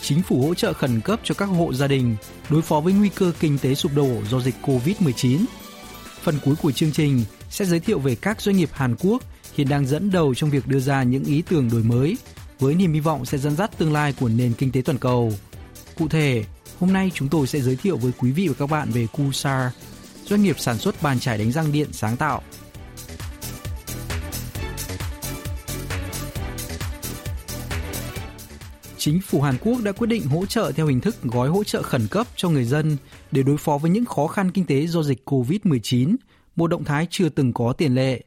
Chính phủ hỗ trợ khẩn cấp cho các hộ gia đình đối phó với nguy cơ kinh tế sụp đổ do dịch Covid-19. Phần cuối của chương trình sẽ giới thiệu về các doanh nghiệp Hàn Quốc hiện đang dẫn đầu trong việc đưa ra những ý tưởng đổi mới với niềm hy vọng sẽ dẫn dắt tương lai của nền kinh tế toàn cầu. Cụ thể, hôm nay chúng tôi sẽ giới thiệu với quý vị và các bạn về Kusar, doanh nghiệp sản xuất bàn chải đánh răng điện sáng tạo chính phủ Hàn Quốc đã quyết định hỗ trợ theo hình thức gói hỗ trợ khẩn cấp cho người dân để đối phó với những khó khăn kinh tế do dịch COVID-19, một động thái chưa từng có tiền lệ.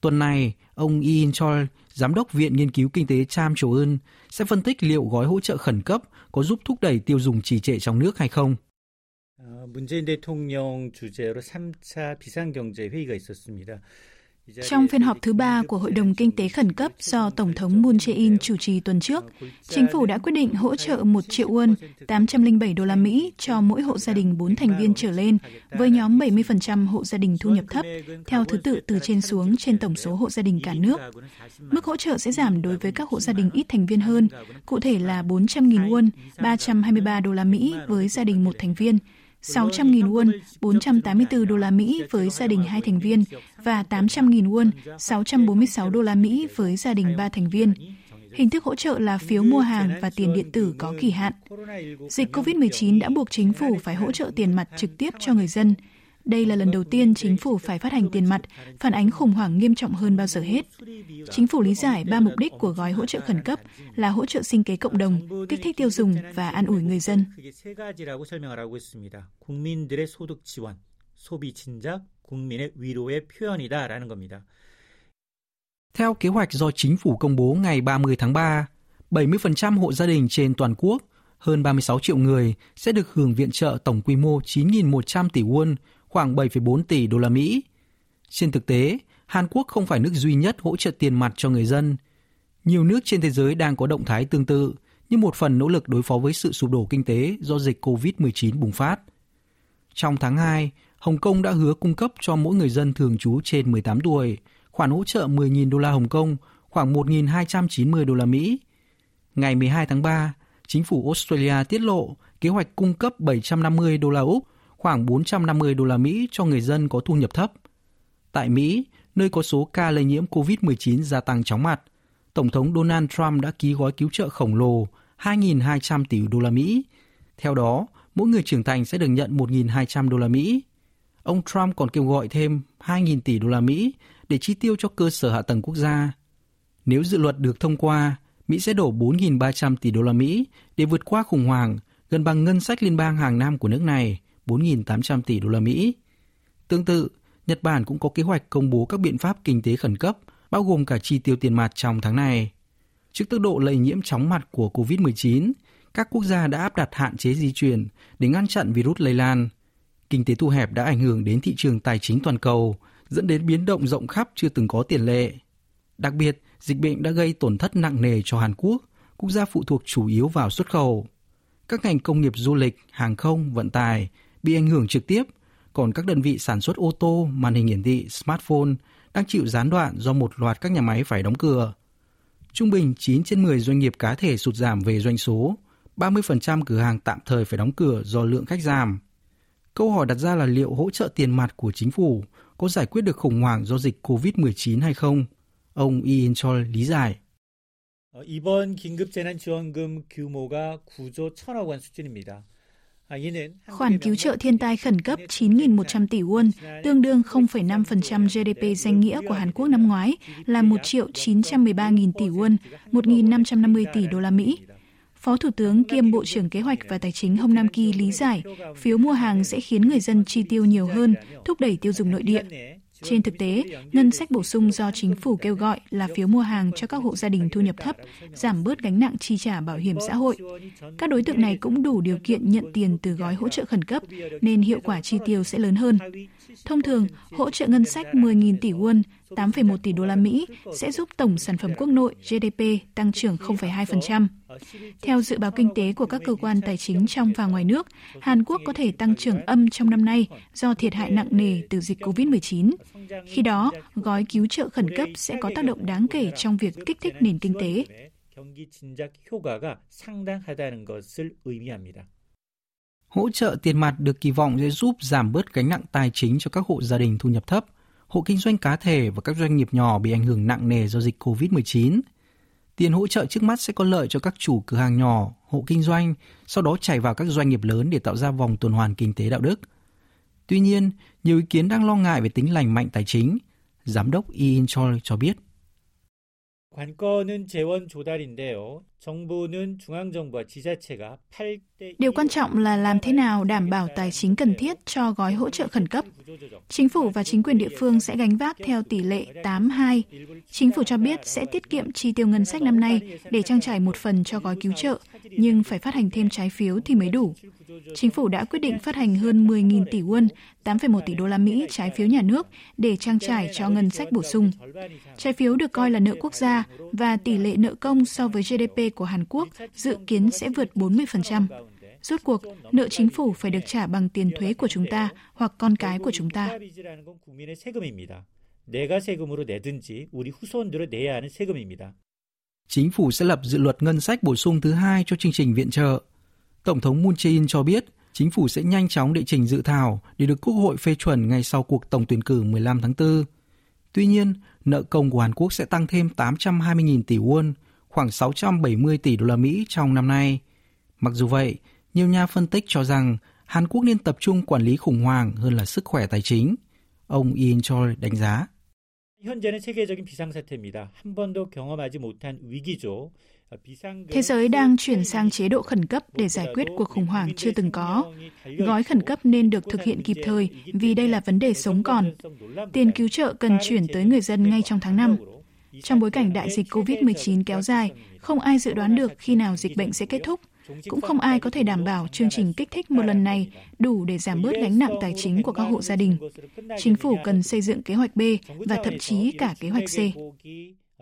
Tuần này, ông Yin Chol, giám đốc Viện Nghiên cứu Kinh tế Cham Chol Eun, sẽ phân tích liệu gói hỗ trợ khẩn cấp có giúp thúc đẩy tiêu dùng trì trệ trong nước hay không. 문재인 대통령 주재로 3차 비상경제회의가 있었습니다. Trong phiên họp thứ ba của Hội đồng Kinh tế Khẩn cấp do Tổng thống Moon Jae-in chủ trì tuần trước, chính phủ đã quyết định hỗ trợ 1 triệu won, 807 đô la Mỹ cho mỗi hộ gia đình 4 thành viên trở lên, với nhóm 70% hộ gia đình thu nhập thấp, theo thứ tự từ trên xuống trên tổng số hộ gia đình cả nước. Mức hỗ trợ sẽ giảm đối với các hộ gia đình ít thành viên hơn, cụ thể là 400.000 won, 323 đô la Mỹ với gia đình một thành viên, 600.000 won, 484 đô la Mỹ với gia đình hai thành viên và 800.000 won, 646 đô la Mỹ với gia đình ba thành viên. Hình thức hỗ trợ là phiếu mua hàng và tiền điện tử có kỳ hạn. Dịch COVID-19 đã buộc chính phủ phải hỗ trợ tiền mặt trực tiếp cho người dân. Đây là lần đầu tiên chính phủ phải phát hành tiền mặt, phản ánh khủng hoảng nghiêm trọng hơn bao giờ hết. Chính phủ lý giải ba mục đích của gói hỗ trợ khẩn cấp là hỗ trợ sinh kế cộng đồng, kích thích tiêu dùng và an ủi người dân. Theo kế hoạch do chính phủ công bố ngày 30 tháng 3, 70% hộ gia đình trên toàn quốc, hơn 36 triệu người sẽ được hưởng viện trợ tổng quy mô 9.100 tỷ won khoảng 7,4 tỷ đô la Mỹ. Trên thực tế, Hàn Quốc không phải nước duy nhất hỗ trợ tiền mặt cho người dân. Nhiều nước trên thế giới đang có động thái tương tự như một phần nỗ lực đối phó với sự sụp đổ kinh tế do dịch COVID-19 bùng phát. Trong tháng 2, Hồng Kông đã hứa cung cấp cho mỗi người dân thường trú trên 18 tuổi khoản hỗ trợ 10.000 đô la Hồng Kông, khoảng 1.290 đô la Mỹ. Ngày 12 tháng 3, chính phủ Australia tiết lộ kế hoạch cung cấp 750 đô la Úc khoảng 450 đô la Mỹ cho người dân có thu nhập thấp. Tại Mỹ, nơi có số ca lây nhiễm COVID-19 gia tăng chóng mặt, Tổng thống Donald Trump đã ký gói cứu trợ khổng lồ 2.200 tỷ đô la Mỹ. Theo đó, mỗi người trưởng thành sẽ được nhận 1.200 đô la Mỹ. Ông Trump còn kêu gọi thêm 2.000 tỷ đô la Mỹ để chi tiêu cho cơ sở hạ tầng quốc gia. Nếu dự luật được thông qua, Mỹ sẽ đổ 4.300 tỷ đô la Mỹ để vượt qua khủng hoảng, gần bằng ngân sách liên bang hàng năm của nước này, 4.800 tỷ đô la Mỹ. Tương tự, Nhật Bản cũng có kế hoạch công bố các biện pháp kinh tế khẩn cấp, bao gồm cả chi tiêu tiền mặt trong tháng này. Trước tốc độ lây nhiễm chóng mặt của COVID-19, các quốc gia đã áp đặt hạn chế di chuyển để ngăn chặn virus lây lan. Kinh tế thu hẹp đã ảnh hưởng đến thị trường tài chính toàn cầu, dẫn đến biến động rộng khắp chưa từng có tiền lệ. Đặc biệt, dịch bệnh đã gây tổn thất nặng nề cho Hàn Quốc, quốc gia phụ thuộc chủ yếu vào xuất khẩu. Các ngành công nghiệp du lịch, hàng không, vận tải bị ảnh hưởng trực tiếp, còn các đơn vị sản xuất ô tô, màn hình hiển thị, smartphone đang chịu gián đoạn do một loạt các nhà máy phải đóng cửa. Trung bình 9 trên 10 doanh nghiệp cá thể sụt giảm về doanh số, 30% cửa hàng tạm thời phải đóng cửa do lượng khách giảm. Câu hỏi đặt ra là liệu hỗ trợ tiền mặt của chính phủ có giải quyết được khủng hoảng do dịch COVID-19 hay không? Ông Ian Chol lý giải. 이번 긴급재난지원금 규모가 9조 1천억 원 수준입니다. Khoản cứu trợ thiên tai khẩn cấp 9.100 tỷ won, tương đương 0,5% GDP danh nghĩa của Hàn Quốc năm ngoái, là 1 triệu 913.000 tỷ won, 1.550 tỷ đô la Mỹ. Phó Thủ tướng kiêm Bộ trưởng Kế hoạch và Tài chính Hồng Nam Ki lý giải, phiếu mua hàng sẽ khiến người dân chi tiêu nhiều hơn, thúc đẩy tiêu dùng nội địa. Trên thực tế, ngân sách bổ sung do chính phủ kêu gọi là phiếu mua hàng cho các hộ gia đình thu nhập thấp, giảm bớt gánh nặng chi trả bảo hiểm xã hội. Các đối tượng này cũng đủ điều kiện nhận tiền từ gói hỗ trợ khẩn cấp, nên hiệu quả chi tiêu sẽ lớn hơn. Thông thường, hỗ trợ ngân sách 10.000 tỷ won, 8,1 tỷ đô la Mỹ sẽ giúp tổng sản phẩm quốc nội GDP tăng trưởng 0,2%. Theo dự báo kinh tế của các cơ quan tài chính trong và ngoài nước, Hàn Quốc có thể tăng trưởng âm trong năm nay do thiệt hại nặng nề từ dịch COVID-19. Khi đó, gói cứu trợ khẩn cấp sẽ có tác động đáng kể trong việc kích thích nền kinh tế. Hỗ trợ tiền mặt được kỳ vọng sẽ giúp giảm bớt gánh nặng tài chính cho các hộ gia đình thu nhập thấp, hộ kinh doanh cá thể và các doanh nghiệp nhỏ bị ảnh hưởng nặng nề do dịch COVID-19. Tiền hỗ trợ trước mắt sẽ có lợi cho các chủ cửa hàng nhỏ, hộ kinh doanh, sau đó chảy vào các doanh nghiệp lớn để tạo ra vòng tuần hoàn kinh tế đạo đức. Tuy nhiên, nhiều ý kiến đang lo ngại về tính lành mạnh tài chính. Giám đốc Ian Choi cho biết. 관건은 재원 조달인데요. Điều quan trọng là làm thế nào đảm bảo tài chính cần thiết cho gói hỗ trợ khẩn cấp. Chính phủ và chính quyền địa phương sẽ gánh vác theo tỷ lệ 82. Chính phủ cho biết sẽ tiết kiệm chi tiêu ngân sách năm nay để trang trải một phần cho gói cứu trợ, nhưng phải phát hành thêm trái phiếu thì mới đủ. Chính phủ đã quyết định phát hành hơn 10.000 tỷ won, 8,1 tỷ đô la Mỹ trái phiếu nhà nước để trang trải cho ngân sách bổ sung. Trái phiếu được coi là nợ quốc gia và tỷ lệ nợ công so với GDP của Hàn Quốc dự kiến sẽ vượt 40%. Rốt cuộc, nợ chính phủ phải được trả bằng tiền thuế của chúng ta hoặc con cái của chúng ta. Chính phủ sẽ lập dự luật ngân sách bổ sung thứ hai cho chương trình viện trợ. Tổng thống Moon Jae-in cho biết chính phủ sẽ nhanh chóng đệ trình dự thảo để được Quốc hội phê chuẩn ngay sau cuộc tổng tuyển cử 15 tháng 4. Tuy nhiên, nợ công của Hàn Quốc sẽ tăng thêm 820.000 tỷ won, khoảng 670 tỷ đô la Mỹ trong năm nay. Mặc dù vậy, nhiều nhà phân tích cho rằng Hàn Quốc nên tập trung quản lý khủng hoảng hơn là sức khỏe tài chính. Ông Ian Choi đánh giá. Thế giới đang chuyển sang chế độ khẩn cấp để giải quyết cuộc khủng hoảng chưa từng có. Gói khẩn cấp nên được thực hiện kịp thời vì đây là vấn đề sống còn. Tiền cứu trợ cần chuyển tới người dân ngay trong tháng 5. Trong bối cảnh đại dịch COVID-19 kéo dài, không ai dự đoán được khi nào dịch bệnh sẽ kết thúc. Cũng không ai có thể đảm bảo chương trình kích thích một lần này đủ để giảm bớt gánh nặng tài chính của các hộ gia đình. Chính phủ cần xây dựng kế hoạch B và thậm chí cả kế hoạch C.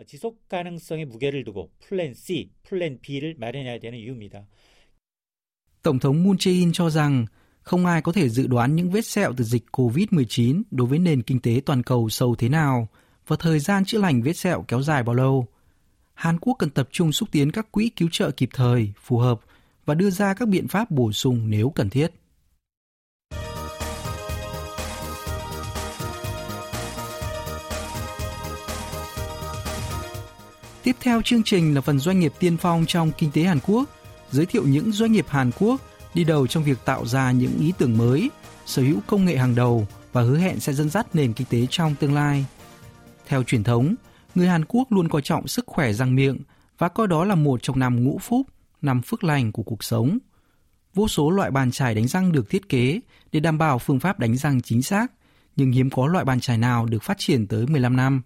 지속 가능성의 무게를 두고 플랜 C, 플랜 B를 마련해야 되는 이유입니다. Tổng thống Moon Jae-in cho rằng không ai có thể dự đoán những vết sẹo từ dịch COVID-19 đối với nền kinh tế toàn cầu sâu thế nào và thời gian chữa lành vết sẹo kéo dài bao lâu. Hàn Quốc cần tập trung xúc tiến các quỹ cứu trợ kịp thời, phù hợp và đưa ra các biện pháp bổ sung nếu cần thiết. Tiếp theo chương trình là phần doanh nghiệp tiên phong trong kinh tế Hàn Quốc, giới thiệu những doanh nghiệp Hàn Quốc đi đầu trong việc tạo ra những ý tưởng mới, sở hữu công nghệ hàng đầu và hứa hẹn sẽ dẫn dắt nền kinh tế trong tương lai. Theo truyền thống, người Hàn Quốc luôn coi trọng sức khỏe răng miệng và coi đó là một trong năm ngũ phúc, năm phước lành của cuộc sống. Vô số loại bàn chải đánh răng được thiết kế để đảm bảo phương pháp đánh răng chính xác, nhưng hiếm có loại bàn chải nào được phát triển tới 15 năm.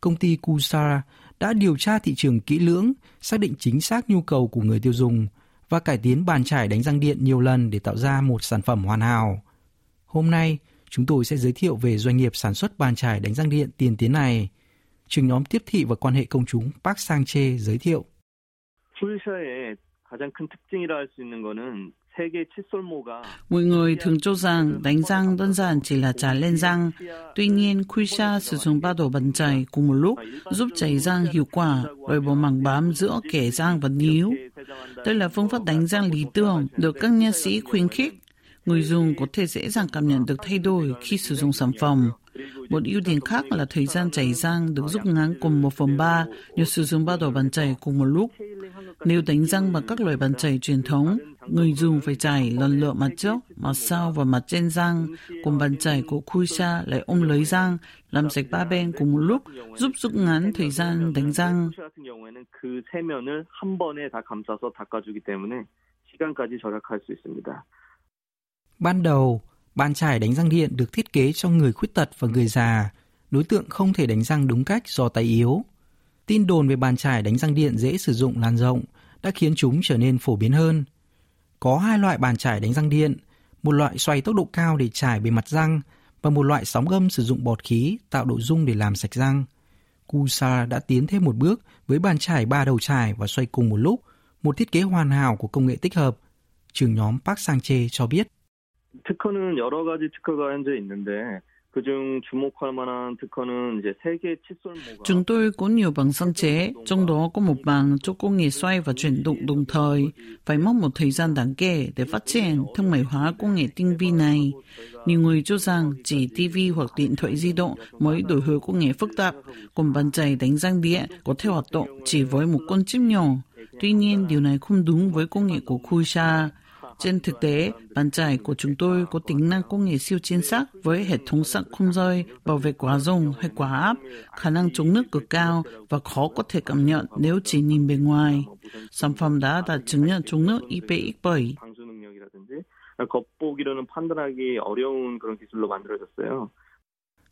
Công ty Kusara đã điều tra thị trường kỹ lưỡng, xác định chính xác nhu cầu của người tiêu dùng và cải tiến bàn chải đánh răng điện nhiều lần để tạo ra một sản phẩm hoàn hảo. Hôm nay, chúng tôi sẽ giới thiệu về doanh nghiệp sản xuất bàn chải đánh răng điện tiên tiến này. Trường nhóm tiếp thị và quan hệ công chúng Park Sang Che giới thiệu. Mọi người thường cho rằng đánh răng đơn giản chỉ là chà lên răng. Tuy nhiên, Kuisha sử dụng ba đồ bàn chải cùng một lúc giúp chảy răng hiệu quả, loại bỏ mảng bám giữa kẻ răng và níu. Đây là phương pháp đánh răng lý tưởng được các nha sĩ khuyến khích Người dùng có thể dễ dàng cảm nhận được thay đổi khi sử dụng sản phẩm. Một ưu điểm khác là thời gian chảy răng được rút ngắn cùng 1 phần 3 nhờ sử dụng ba đồ bàn chải cùng một lúc. Nếu đánh răng bằng các loại bàn chải truyền thống, người dùng phải chảy lần lượt mặt trước, mặt sau và mặt trên răng, cùng bàn chải của Kuisha lại ôm lấy răng, làm sạch ba bên cùng một lúc, giúp rút ngắn thời gian đánh răng. Ban đầu, Bàn chải đánh răng điện được thiết kế cho người khuyết tật và người già, đối tượng không thể đánh răng đúng cách do tay yếu. Tin đồn về bàn chải đánh răng điện dễ sử dụng lan rộng đã khiến chúng trở nên phổ biến hơn. Có hai loại bàn chải đánh răng điện, một loại xoay tốc độ cao để chải bề mặt răng và một loại sóng âm sử dụng bọt khí tạo độ dung để làm sạch răng. Kusa đã tiến thêm một bước với bàn chải ba đầu chải và xoay cùng một lúc, một thiết kế hoàn hảo của công nghệ tích hợp. Trường nhóm Park Sang-che cho biết. 특허는 여러 가지 특허가 현재 있는데 그중 주목할 만한 특허는 이제 세계 칫솔모가 Chúng tôi có nhiều bằng sáng chế, trong đó có một bằng cho công nghệ xoay và chuyển động đồng thời. Phải mất một thời gian đáng kể để phát triển thương mại hóa công nghệ tinh vi này. Nhiều người cho rằng chỉ TV hoặc điện thoại di động mới đổi hướng công nghệ phức tạp, còn bàn chải đánh răng điện có thể hoạt động chỉ với một con chip nhỏ. Tuy nhiên, điều này không đúng với công nghệ của Kusa. Trên thực tế, bàn chải của chúng tôi có tính năng công nghệ siêu chính xác với hệ thống sẵn không rơi, bảo vệ quá dùng hay quá áp, khả năng chống nước cực cao và khó có thể cảm nhận nếu chỉ nhìn bề ngoài. Sản phẩm đã đạt chứng nhận chống nước IPX7. 겉보기로는 판단하기 어려운 그런 기술로 만들어졌어요.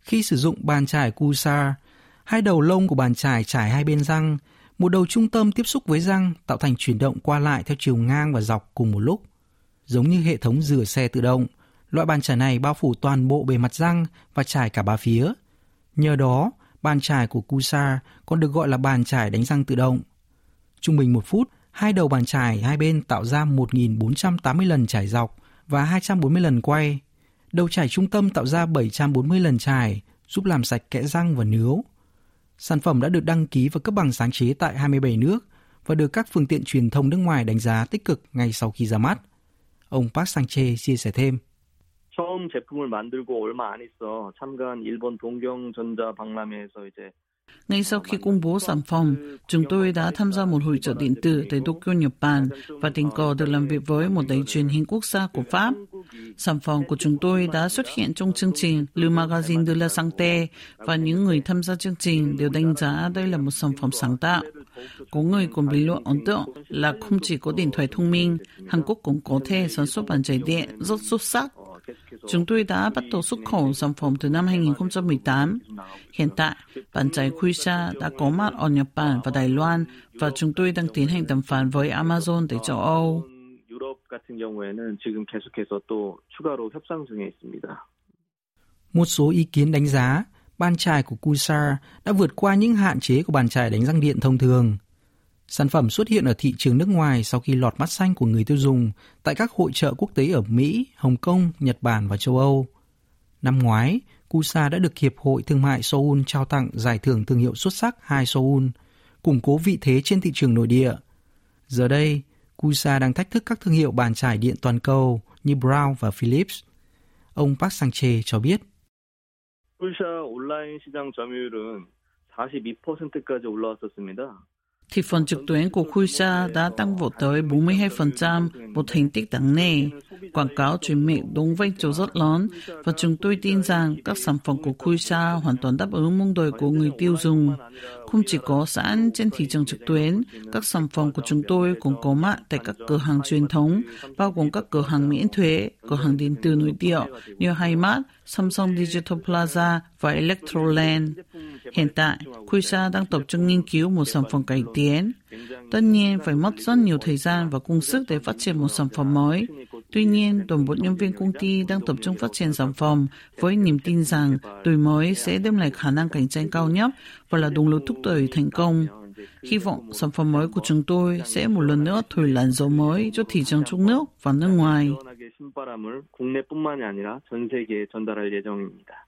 Khi sử dụng bàn chải Kusa, hai đầu lông của bàn chải trải hai bên răng, một đầu trung tâm tiếp xúc với răng tạo thành chuyển động qua lại theo chiều ngang và dọc cùng một lúc giống như hệ thống rửa xe tự động. Loại bàn chải này bao phủ toàn bộ bề mặt răng và trải cả ba phía. Nhờ đó, bàn chải của Kusa còn được gọi là bàn chải đánh răng tự động. Trung bình một phút, hai đầu bàn chải hai bên tạo ra 1.480 lần chải dọc và 240 lần quay. Đầu chải trung tâm tạo ra 740 lần chải, giúp làm sạch kẽ răng và nướu. Sản phẩm đã được đăng ký và cấp bằng sáng chế tại 27 nước và được các phương tiện truyền thông nước ngoài đánh giá tích cực ngay sau khi ra mắt – Ông Park Sang-che chia sẻ thêm. 처음 제품을 만들고 얼마 안 있어 참가한 일본 동경전자 박람회에서 이제 ngay sau khi công bố sản phẩm, chúng tôi đã tham gia một hội trợ điện tử tại Tokyo, Nhật Bản và tình cờ được làm việc với một đài truyền hình quốc gia của Pháp. Sản phẩm của chúng tôi đã xuất hiện trong chương trình Le Magazine de la Santé và những người tham gia chương trình đều đánh giá đây là một sản phẩm sáng tạo. Có người còn bình luận ấn tượng là không chỉ có điện thoại thông minh, Hàn Quốc cũng có thể sản xuất bàn chải điện rất xuất sắc Chúng tôi đã bắt đầu xuất khẩu sản phẩm từ năm 2018. Hiện tại, bàn giải Kuisha đã có mặt ở Nhật Bản và Đài Loan và chúng tôi đang tiến hành đàm phán với Amazon tại châu Âu. Một số ý kiến đánh giá, bàn chải của Kuisha đã vượt qua những hạn chế của bàn chải đánh răng điện thông thường. Sản phẩm xuất hiện ở thị trường nước ngoài sau khi lọt mắt xanh của người tiêu dùng tại các hội trợ quốc tế ở Mỹ, Hồng Kông, Nhật Bản và châu Âu. Năm ngoái, Kusa đã được Hiệp hội Thương mại Seoul trao tặng giải thưởng thương hiệu xuất sắc 2 Seoul, củng cố vị thế trên thị trường nội địa. Giờ đây, Kusa đang thách thức các thương hiệu bàn chải điện toàn cầu như Brown và Philips. Ông Park Sang-che cho biết. 쿨샤 온라인 시장 점유율은 42%까지 올라왔었습니다. thì phần trực tuyến của Khuisa đã tăng vọt tới 42%, một thành tích đáng nể. Quảng cáo truyền miệng đúng vai trò rất lớn và chúng tôi tin rằng các sản phẩm của Khuisa hoàn toàn đáp ứng mong đợi của người tiêu dùng. Không chỉ có sẵn trên thị trường trực tuyến, các sản phẩm của chúng tôi cũng có mặt tại các cửa hàng truyền thống, bao gồm các cửa hàng miễn thuế, cửa hàng điện tử nội địa như Highmart, Samsung Digital Plaza và Electroland. Hiện tại, Kuisa đang tập trung nghiên cứu một sản phẩm cải tiến. Tất nhiên, phải mất rất nhiều thời gian và công sức để phát triển một sản phẩm mới. Tuy nhiên, toàn bộ nhân viên công ty đang tập trung phát triển sản phẩm với niềm tin rằng đổi mới sẽ đem lại khả năng cạnh tranh cao nhất và là động lực thúc đẩy thành công. Hy vọng sản phẩm mới của chúng tôi sẽ một lần nữa thổi làn gió mới cho thị trường trong nước và nước ngoài. 신바람을 국내뿐만이 아니라 전 세계에 전달할 예정입니다.